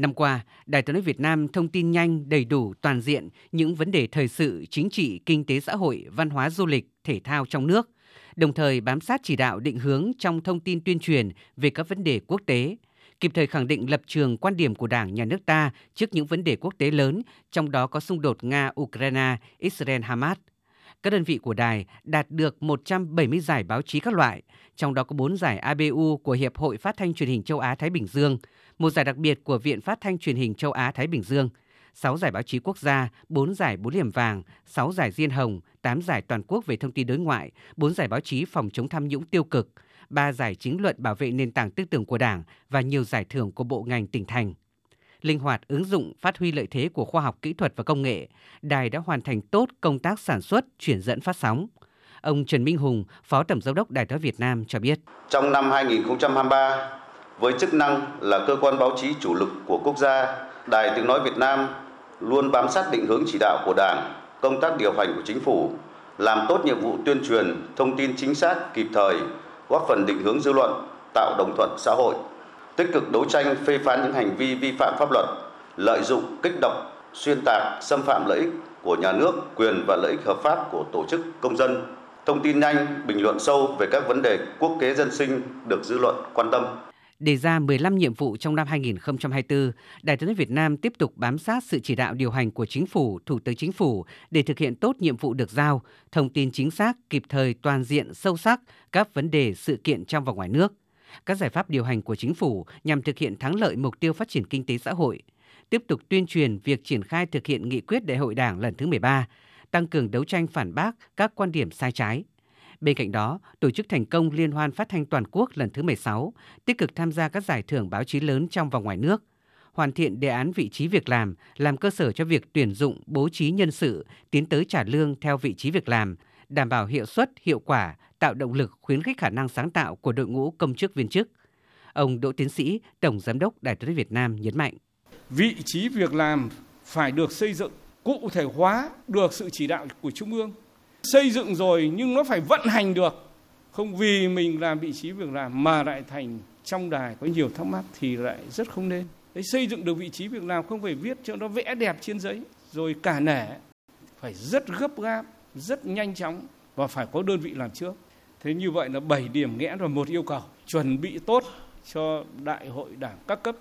Năm qua, Đài tiếng nói Việt Nam thông tin nhanh, đầy đủ, toàn diện những vấn đề thời sự, chính trị, kinh tế xã hội, văn hóa du lịch, thể thao trong nước, đồng thời bám sát chỉ đạo định hướng trong thông tin tuyên truyền về các vấn đề quốc tế, kịp thời khẳng định lập trường quan điểm của Đảng, Nhà nước ta trước những vấn đề quốc tế lớn, trong đó có xung đột Nga-Ukraine, Israel-Hamas. Các đơn vị của đài đạt được 170 giải báo chí các loại, trong đó có 4 giải ABU của Hiệp hội Phát thanh Truyền hình Châu Á-Thái Bình Dương, một giải đặc biệt của Viện Phát thanh Truyền hình Châu Á-Thái Bình Dương, 6 giải báo chí quốc gia, 4 giải bốn liềm vàng, 6 giải diên hồng, 8 giải toàn quốc về thông tin đối ngoại, 4 giải báo chí phòng chống tham nhũng tiêu cực, 3 giải chính luận bảo vệ nền tảng tư tưởng của Đảng và nhiều giải thưởng của bộ ngành tỉnh thành. Linh hoạt ứng dụng phát huy lợi thế của khoa học kỹ thuật và công nghệ, đài đã hoàn thành tốt công tác sản xuất, chuyển dẫn phát sóng. Ông Trần Minh Hùng, Phó Tổng Giám đốc Đài Tiếng Việt Nam cho biết. Trong năm 2023, với chức năng là cơ quan báo chí chủ lực của quốc gia, Đài Tiếng Nói Việt Nam luôn bám sát định hướng chỉ đạo của Đảng, công tác điều hành của chính phủ, làm tốt nhiệm vụ tuyên truyền, thông tin chính xác, kịp thời, góp phần định hướng dư luận, tạo đồng thuận xã hội, tích cực đấu tranh phê phán những hành vi vi phạm pháp luật, lợi dụng, kích động, xuyên tạc, xâm phạm lợi ích của nhà nước, quyền và lợi ích hợp pháp của tổ chức công dân, thông tin nhanh, bình luận sâu về các vấn đề quốc kế dân sinh được dư luận quan tâm đề ra 15 nhiệm vụ trong năm 2024, Đài tiếng nói Việt Nam tiếp tục bám sát sự chỉ đạo điều hành của Chính phủ, Thủ tướng Chính phủ để thực hiện tốt nhiệm vụ được giao, thông tin chính xác, kịp thời, toàn diện, sâu sắc các vấn đề, sự kiện trong và ngoài nước. Các giải pháp điều hành của Chính phủ nhằm thực hiện thắng lợi mục tiêu phát triển kinh tế xã hội, tiếp tục tuyên truyền việc triển khai thực hiện nghị quyết Đại hội Đảng lần thứ 13, tăng cường đấu tranh phản bác các quan điểm sai trái, Bên cạnh đó, tổ chức thành công Liên hoan phát thanh toàn quốc lần thứ 16, tích cực tham gia các giải thưởng báo chí lớn trong và ngoài nước, hoàn thiện đề án vị trí việc làm, làm cơ sở cho việc tuyển dụng, bố trí nhân sự, tiến tới trả lương theo vị trí việc làm, đảm bảo hiệu suất, hiệu quả, tạo động lực khuyến khích khả năng sáng tạo của đội ngũ công chức viên chức. Ông Đỗ Tiến Sĩ, Tổng Giám đốc Đài tiếng Việt Nam nhấn mạnh. Vị trí việc làm phải được xây dựng, cụ thể hóa được sự chỉ đạo của Trung ương. Xây dựng rồi nhưng nó phải vận hành được. Không vì mình làm vị trí việc làm mà lại thành trong đài có nhiều thắc mắc thì lại rất không nên. Đấy, xây dựng được vị trí việc làm không phải viết cho nó vẽ đẹp trên giấy rồi cả nẻ. Phải rất gấp gáp rất nhanh chóng và phải có đơn vị làm trước. Thế như vậy là 7 điểm nghẽn và một yêu cầu chuẩn bị tốt cho đại hội đảng các cấp.